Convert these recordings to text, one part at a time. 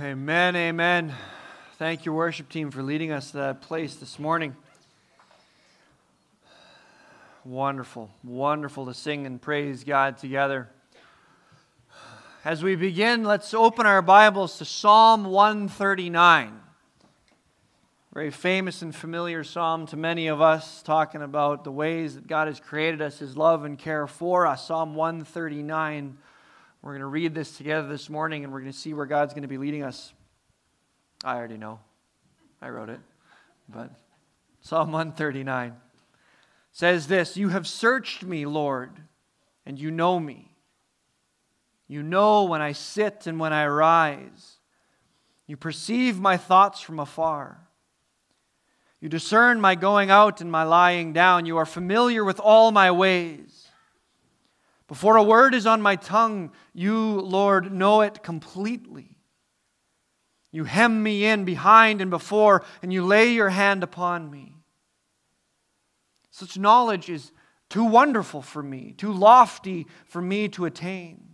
Amen, amen. Thank you, worship team, for leading us to that place this morning. Wonderful, wonderful to sing and praise God together. As we begin, let's open our Bibles to Psalm 139. Very famous and familiar psalm to many of us, talking about the ways that God has created us, His love and care for us. Psalm 139. We're going to read this together this morning and we're going to see where God's going to be leading us. I already know. I wrote it. But Psalm 139 says this You have searched me, Lord, and you know me. You know when I sit and when I rise. You perceive my thoughts from afar. You discern my going out and my lying down. You are familiar with all my ways. Before a word is on my tongue, you, Lord, know it completely. You hem me in behind and before, and you lay your hand upon me. Such knowledge is too wonderful for me, too lofty for me to attain.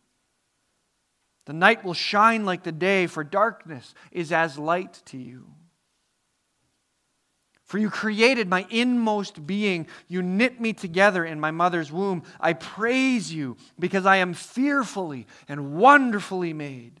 The night will shine like the day, for darkness is as light to you. For you created my inmost being. You knit me together in my mother's womb. I praise you because I am fearfully and wonderfully made.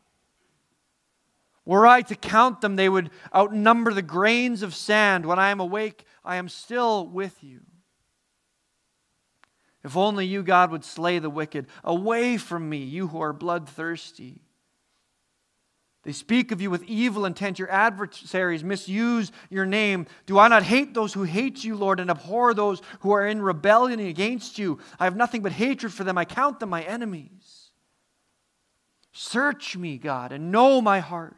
Were I to count them, they would outnumber the grains of sand. When I am awake, I am still with you. If only you, God, would slay the wicked. Away from me, you who are bloodthirsty. They speak of you with evil intent. Your adversaries misuse your name. Do I not hate those who hate you, Lord, and abhor those who are in rebellion against you? I have nothing but hatred for them. I count them my enemies. Search me, God, and know my heart.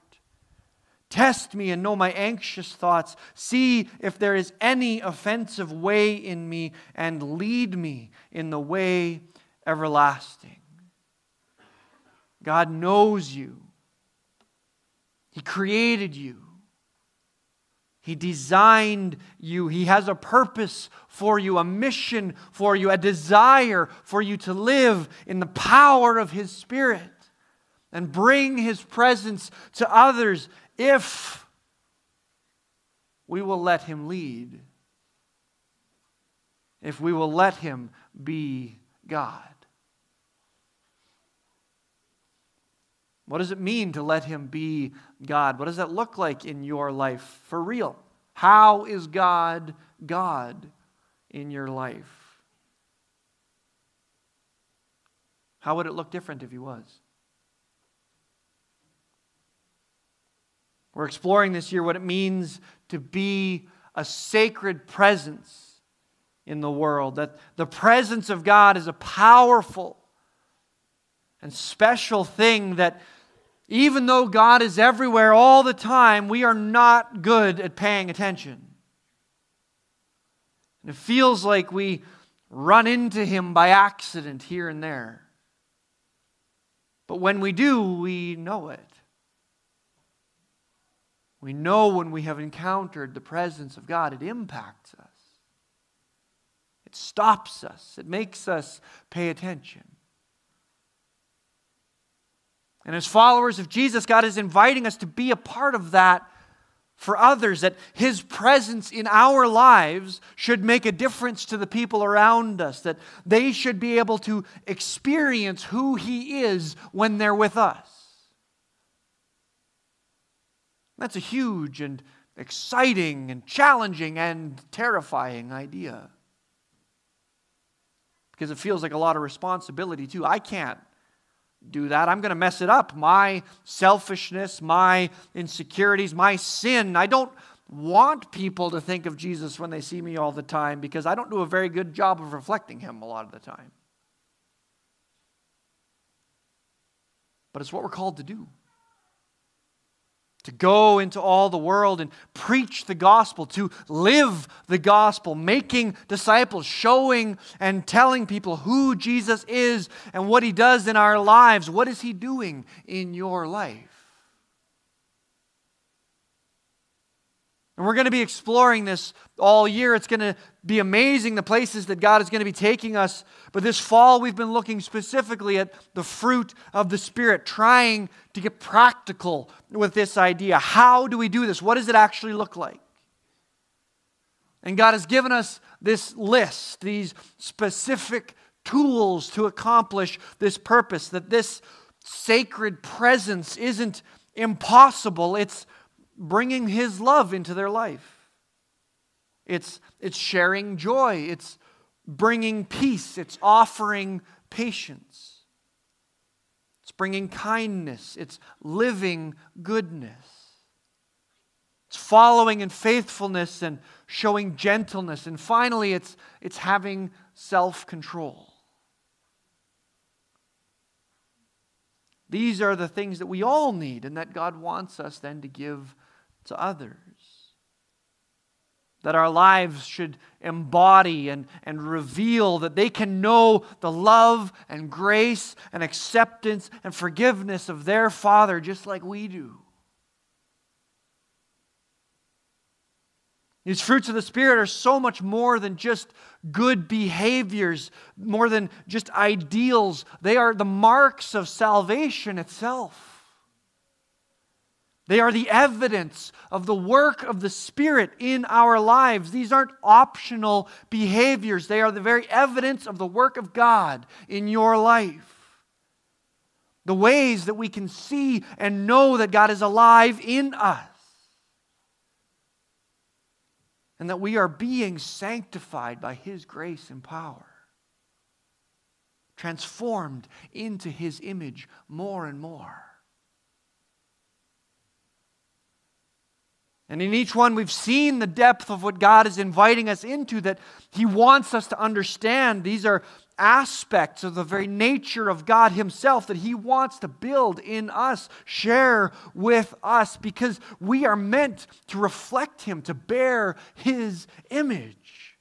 Test me and know my anxious thoughts. See if there is any offensive way in me, and lead me in the way everlasting. God knows you, He created you. He designed you. He has a purpose for you, a mission for you, a desire for you to live in the power of His Spirit and bring His presence to others if we will let Him lead, if we will let Him be God. What does it mean to let Him be God? What does that look like in your life for real? How is God God in your life? How would it look different if He was? We're exploring this year what it means to be a sacred presence in the world. That the presence of God is a powerful and special thing that even though God is everywhere all the time, we are not good at paying attention. And it feels like we run into Him by accident here and there. But when we do, we know it. We know when we have encountered the presence of God, it impacts us. It stops us. It makes us pay attention. And as followers of Jesus, God is inviting us to be a part of that for others, that His presence in our lives should make a difference to the people around us, that they should be able to experience who He is when they're with us. That's a huge and exciting and challenging and terrifying idea. because it feels like a lot of responsibility too. I can't do that. I'm going to mess it up. My selfishness, my insecurities, my sin. I don't want people to think of Jesus when they see me all the time because I don't do a very good job of reflecting him a lot of the time. But it's what we're called to do to go into all the world and preach the gospel, to live the gospel, making disciples, showing and telling people who Jesus is and what he does in our lives. What is he doing in your life? And we're going to be exploring this all year. It's going to be amazing the places that God is going to be taking us. But this fall, we've been looking specifically at the fruit of the Spirit, trying to get practical with this idea. How do we do this? What does it actually look like? And God has given us this list, these specific tools to accomplish this purpose, that this sacred presence isn't impossible, it's bringing His love into their life. It's, it's sharing joy. It's bringing peace. It's offering patience. It's bringing kindness. It's living goodness. It's following in faithfulness and showing gentleness. And finally, it's, it's having self control. These are the things that we all need and that God wants us then to give to others. That our lives should embody and, and reveal that they can know the love and grace and acceptance and forgiveness of their Father just like we do. These fruits of the Spirit are so much more than just good behaviors, more than just ideals. They are the marks of salvation itself. They are the evidence of the work of the Spirit in our lives. These aren't optional behaviors, they are the very evidence of the work of God in your life. The ways that we can see and know that God is alive in us. And that we are being sanctified by His grace and power, transformed into His image more and more. And in each one, we've seen the depth of what God is inviting us into, that He wants us to understand. These are aspects of the very nature of God Himself that He wants to build in us, share with us, because we are meant to reflect Him, to bear His image.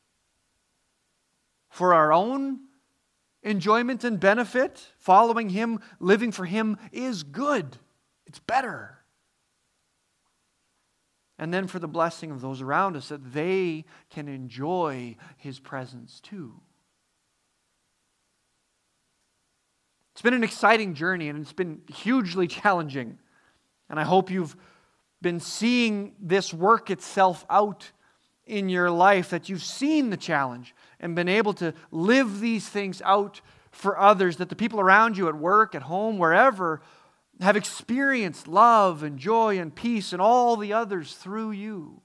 For our own enjoyment and benefit, following Him, living for Him is good, it's better and then for the blessing of those around us that they can enjoy his presence too. It's been an exciting journey and it's been hugely challenging. And I hope you've been seeing this work itself out in your life, that you've seen the challenge and been able to live these things out for others, that the people around you at work, at home, wherever have experienced love and joy and peace and all the others through you.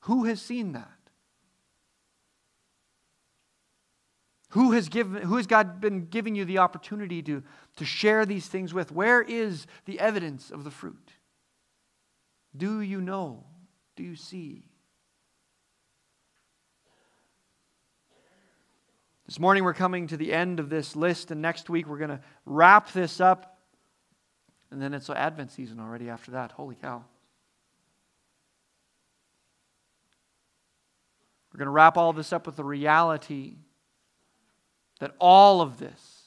Who has seen that? Who has, given, who has God been giving you the opportunity to, to share these things with? Where is the evidence of the fruit? Do you know? Do you see? This morning we're coming to the end of this list, and next week we're going to wrap this up. And then it's Advent season already after that. Holy cow. We're going to wrap all this up with the reality that all of this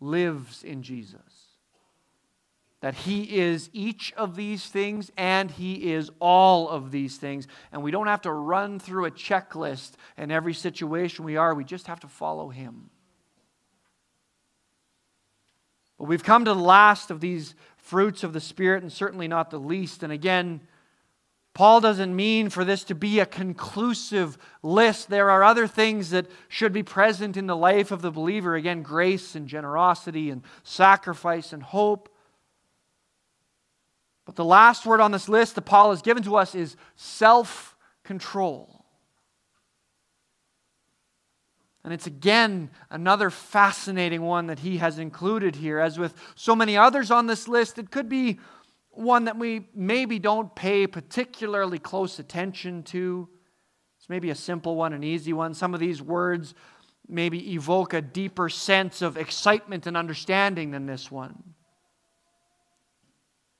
lives in Jesus that He is each of these things and He is all of these things. And we don't have to run through a checklist in every situation we are, we just have to follow Him. But we've come to the last of these fruits of the Spirit, and certainly not the least. And again, Paul doesn't mean for this to be a conclusive list. There are other things that should be present in the life of the believer. Again, grace and generosity and sacrifice and hope. But the last word on this list that Paul has given to us is self control. And it's again another fascinating one that he has included here. As with so many others on this list, it could be one that we maybe don't pay particularly close attention to. It's maybe a simple one, an easy one. Some of these words maybe evoke a deeper sense of excitement and understanding than this one.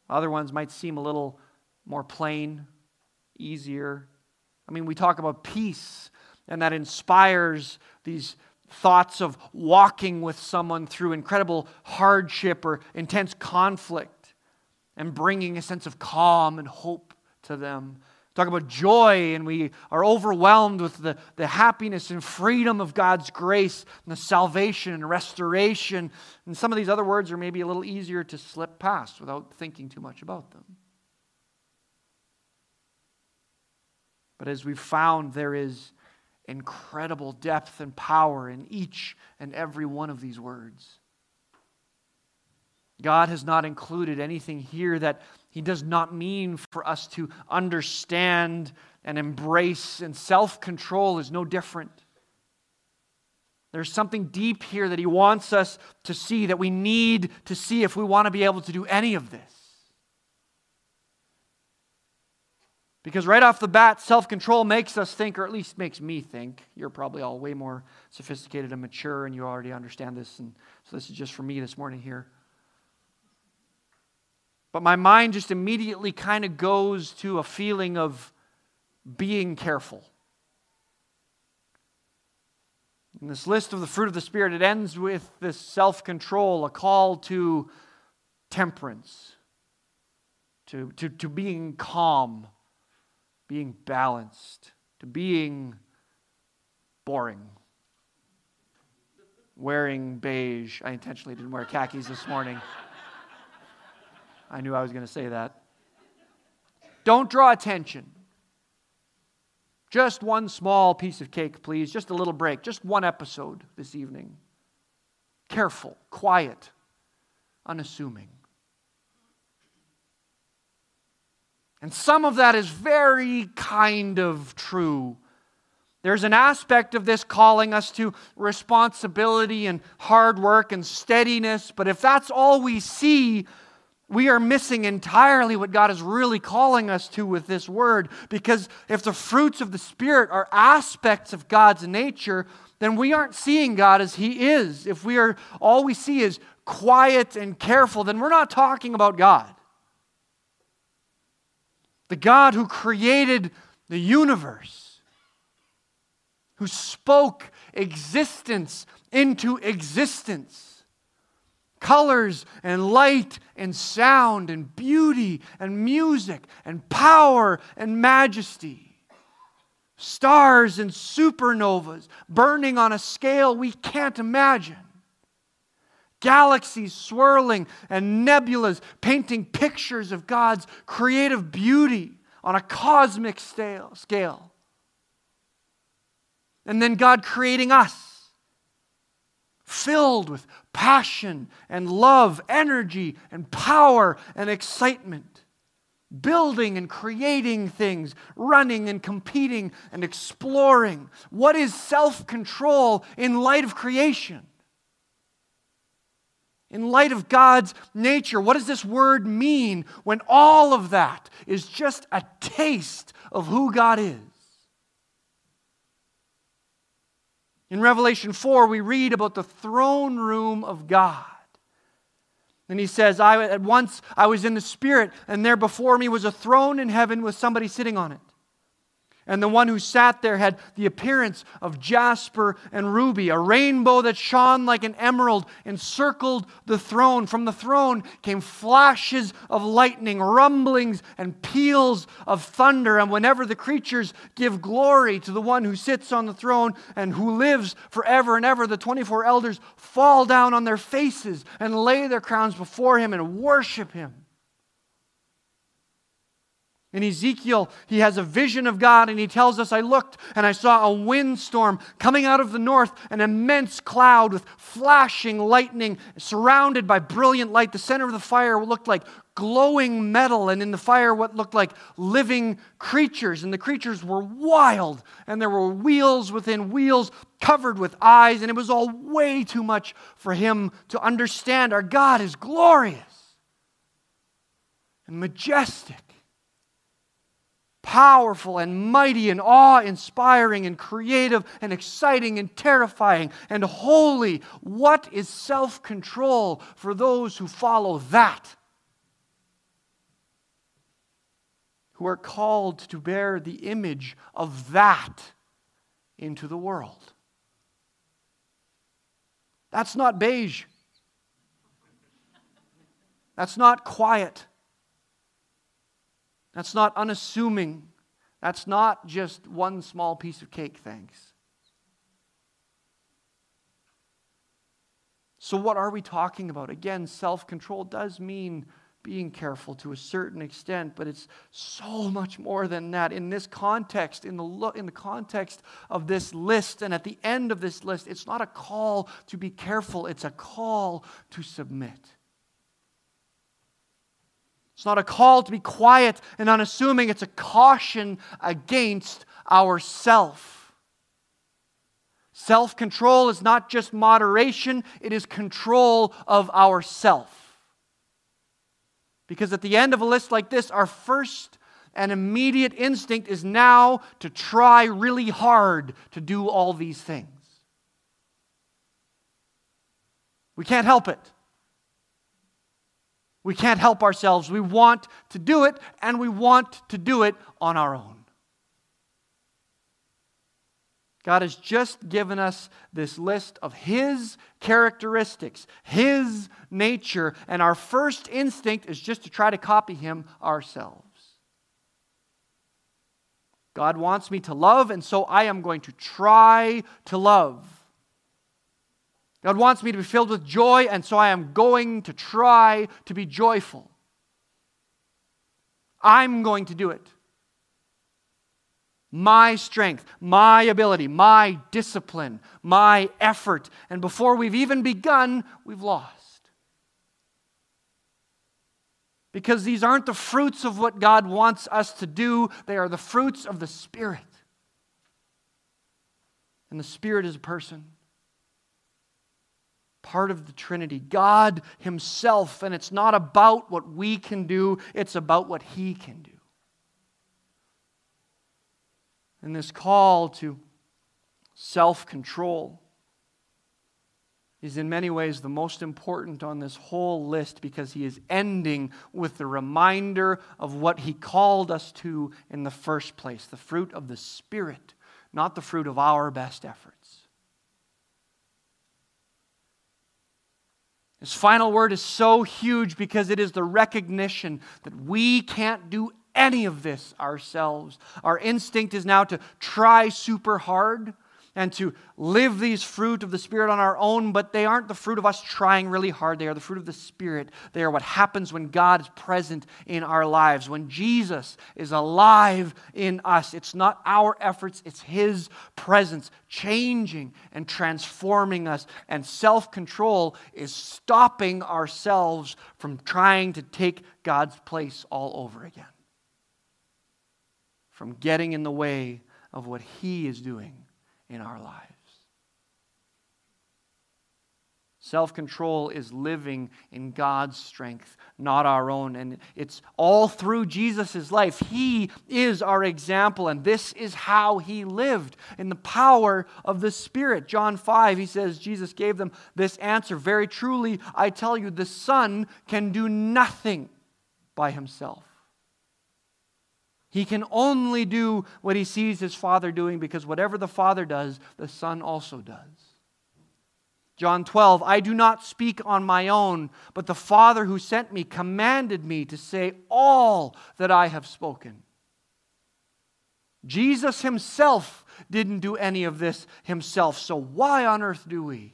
Other ones might seem a little more plain, easier. I mean, we talk about peace, and that inspires these thoughts of walking with someone through incredible hardship or intense conflict and bringing a sense of calm and hope to them. Talk about joy, and we are overwhelmed with the, the happiness and freedom of God's grace and the salvation and restoration. And some of these other words are maybe a little easier to slip past without thinking too much about them. But as we've found, there is incredible depth and power in each and every one of these words. God has not included anything here that He does not mean for us to understand and embrace, and self control is no different. There's something deep here that He wants us to see, that we need to see if we want to be able to do any of this. Because right off the bat, self control makes us think, or at least makes me think. You're probably all way more sophisticated and mature, and you already understand this. And so this is just for me this morning here. But my mind just immediately kind of goes to a feeling of being careful. In this list of the fruit of the Spirit, it ends with this self control, a call to temperance, to, to, to being calm being balanced, to being boring. Wearing beige. I intentionally didn't wear khakis this morning. I knew I was going to say that. Don't draw attention. Just one small piece of cake, please. Just a little break. Just one episode this evening. Careful, quiet, unassuming. And some of that is very kind of true. There's an aspect of this calling us to responsibility and hard work and steadiness, but if that's all we see, we are missing entirely what God is really calling us to with this word. Because if the fruits of the Spirit are aspects of God's nature, then we aren't seeing God as He is. If we are all we see is quiet and careful, then we're not talking about God the God who created the universe, who spoke existence into existence. Colors and light and sound and beauty and music and power and majesty. Stars and supernovas burning on a scale we can't imagine galaxies swirling and nebulas painting pictures of God's creative beauty on a cosmic scale. And then God creating us, filled with passion and love, energy and power and excitement, building and creating things, running and competing and exploring. What is self control in light of creation? in light of God's nature, what does this word mean when all of that is just a taste of who God is? In Revelation 4, we read about the throne room of God. And he says, I, At once I was in the Spirit, and there before me was a throne in heaven with somebody sitting on it. And the one who sat there had the appearance of jasper and ruby. A rainbow that shone like an emerald encircled the throne. From the throne came flashes of lightning, rumblings, and peals of thunder. And whenever the creatures give glory to the one who sits on the throne and who lives forever and ever, the 24 elders fall down on their faces and lay their crowns before him and worship him. In Ezekiel, he has a vision of God and he tells us, I looked and I saw a windstorm coming out of the north, an immense cloud with flashing lightning surrounded by brilliant light. The center of the fire looked like glowing metal, and in the fire, what looked like living creatures. And the creatures were wild, and there were wheels within wheels covered with eyes, and it was all way too much for him to understand. Our God is glorious and majestic powerful and mighty and awe inspiring and creative and exciting and terrifying and holy. What is self control for those who follow that? Who are called to bear the image of that into the world. That's not beige. That's not quiet. That's not unassuming. That's not just one small piece of cake, thanks. So, what are we talking about? Again, self control does mean being careful to a certain extent, but it's so much more than that. In this context, in the, lo- in the context of this list, and at the end of this list, it's not a call to be careful, it's a call to submit. It's not a call to be quiet and unassuming, it's a caution against ourself. Self control is not just moderation, it is control of ourself. Because at the end of a list like this, our first and immediate instinct is now to try really hard to do all these things. We can't help it. We can't help ourselves. We want to do it, and we want to do it on our own. God has just given us this list of His characteristics, His nature, and our first instinct is just to try to copy Him ourselves. God wants me to love, and so I am going to try to love. God wants me to be filled with joy, and so I am going to try to be joyful. I'm going to do it. My strength, my ability, my discipline, my effort. And before we've even begun, we've lost. Because these aren't the fruits of what God wants us to do, they are the fruits of the Spirit. And the Spirit is a person part of the Trinity, God Himself. And it's not about what we can do, it's about what He can do. And this call to self control is in many ways the most important on this whole list because he is ending with the reminder of what he called us to in the first place the fruit of the Spirit, not the fruit of our best effort. His final word is so huge because it is the recognition that we can't do any of this ourselves. Our instinct is now to try super hard and to live these fruit of the Spirit on our own, but they aren't the fruit of us trying really hard. They are the fruit of the Spirit. They are what happens when God is present in our lives, when Jesus is alive in us. It's not our efforts, it's His presence changing and transforming us. And self control is stopping ourselves from trying to take God's place all over again, from getting in the way of what He is doing in our lives. Self control is living in God's strength, not our own. And it's all through Jesus' life. He is our example, and this is how he lived in the power of the Spirit. John 5, he says, Jesus gave them this answer Very truly, I tell you, the Son can do nothing by himself. He can only do what he sees his Father doing because whatever the Father does, the Son also does. John 12, I do not speak on my own, but the Father who sent me commanded me to say all that I have spoken. Jesus himself didn't do any of this himself, so why on earth do we?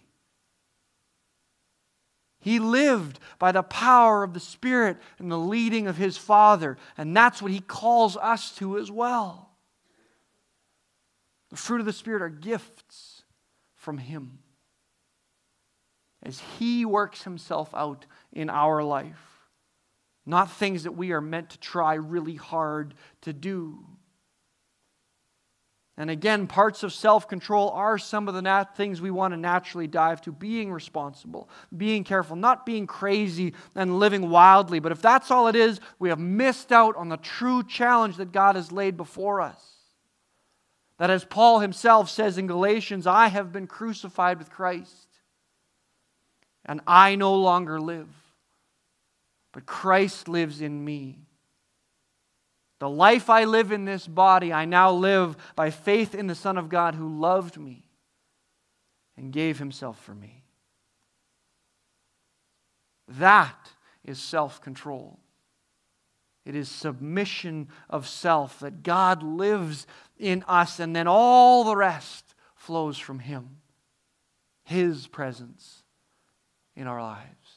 He lived by the power of the Spirit and the leading of his Father. And that's what he calls us to as well. The fruit of the Spirit are gifts from him as he works himself out in our life, not things that we are meant to try really hard to do. And again, parts of self control are some of the nat- things we want to naturally dive to being responsible, being careful, not being crazy and living wildly. But if that's all it is, we have missed out on the true challenge that God has laid before us. That, as Paul himself says in Galatians, I have been crucified with Christ, and I no longer live, but Christ lives in me. The life I live in this body, I now live by faith in the Son of God who loved me and gave himself for me. That is self control. It is submission of self that God lives in us, and then all the rest flows from Him, His presence in our lives.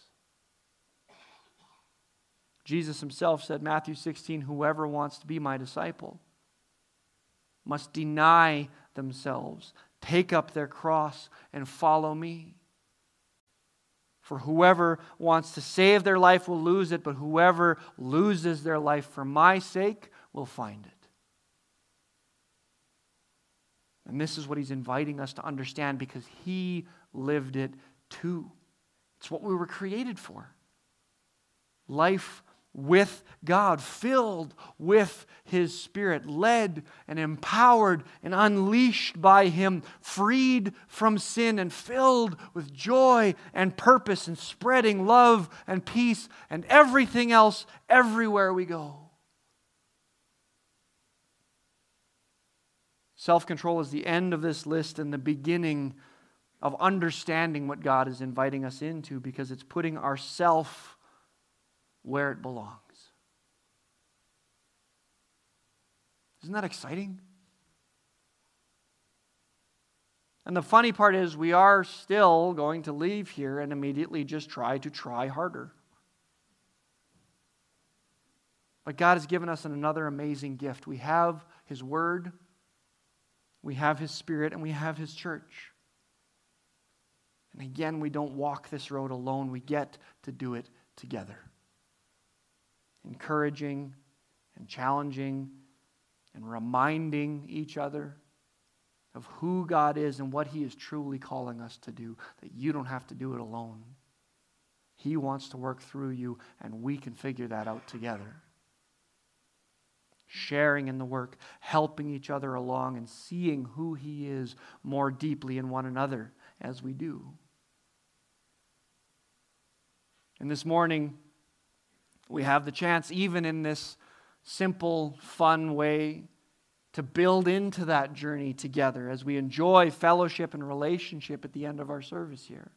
Jesus himself said, Matthew 16, whoever wants to be my disciple must deny themselves, take up their cross, and follow me. For whoever wants to save their life will lose it, but whoever loses their life for my sake will find it. And this is what he's inviting us to understand because he lived it too. It's what we were created for. Life with God, filled with His Spirit, led and empowered and unleashed by Him, freed from sin and filled with joy and purpose and spreading love and peace and everything else everywhere we go. Self control is the end of this list and the beginning of understanding what God is inviting us into because it's putting ourself where it belongs. Isn't that exciting? And the funny part is, we are still going to leave here and immediately just try to try harder. But God has given us another amazing gift. We have His Word, we have His Spirit, and we have His church. And again, we don't walk this road alone, we get to do it together encouraging and challenging and reminding each other of who God is and what He is truly calling us to do, that you don't have to do it alone. He wants to work through you, and we can figure that out together. Sharing in the work, helping each other along, and seeing who He is more deeply in one another as we do. And this morning, we have the chance, even in this simple, fun way, to build into that journey together as we enjoy fellowship and relationship at the end of our service here.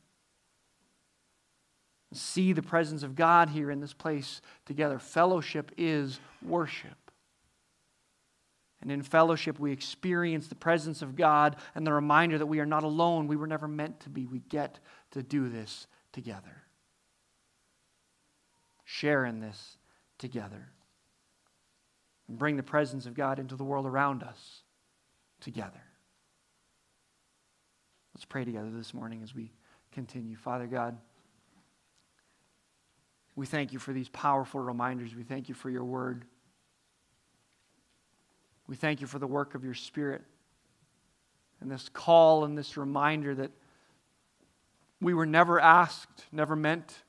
See the presence of God here in this place together. Fellowship is worship. And in fellowship, we experience the presence of God and the reminder that we are not alone. We were never meant to be. We get to do this together share in this together and bring the presence of God into the world around us together. Let's pray together this morning as we continue. Father God, we thank you for these powerful reminders. We thank you for your word. We thank you for the work of your Spirit and this call and this reminder that we were never asked, never meant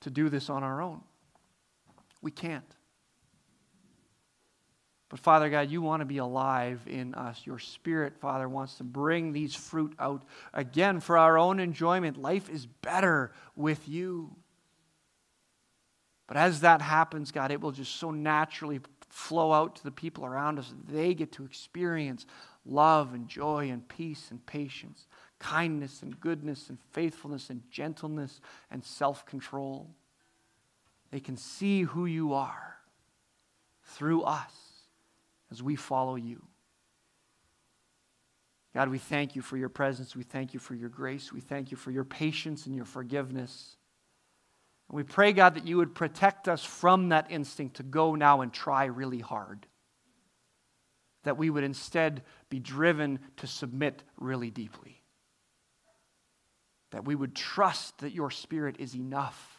to do this on our own. We can't. But Father God, you want to be alive in us. Your Spirit, Father, wants to bring these fruit out again for our own enjoyment. Life is better with you. But as that happens, God, it will just so naturally flow out to the people around us. They get to experience love and joy and peace and patience, kindness and goodness and faithfulness and gentleness and self control. They can see who you are through us as we follow you. God, we thank you for your presence. We thank you for your grace. We thank you for your patience and your forgiveness. And we pray, God, that you would protect us from that instinct to go now and try really hard. That we would instead be driven to submit really deeply. That we would trust that your Spirit is enough.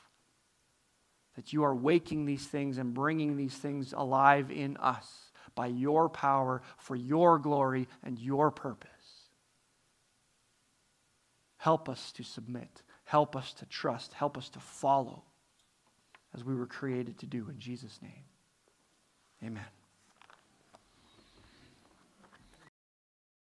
That you are waking these things and bringing these things alive in us by your power for your glory and your purpose. Help us to submit. Help us to trust. Help us to follow as we were created to do. In Jesus' name, amen.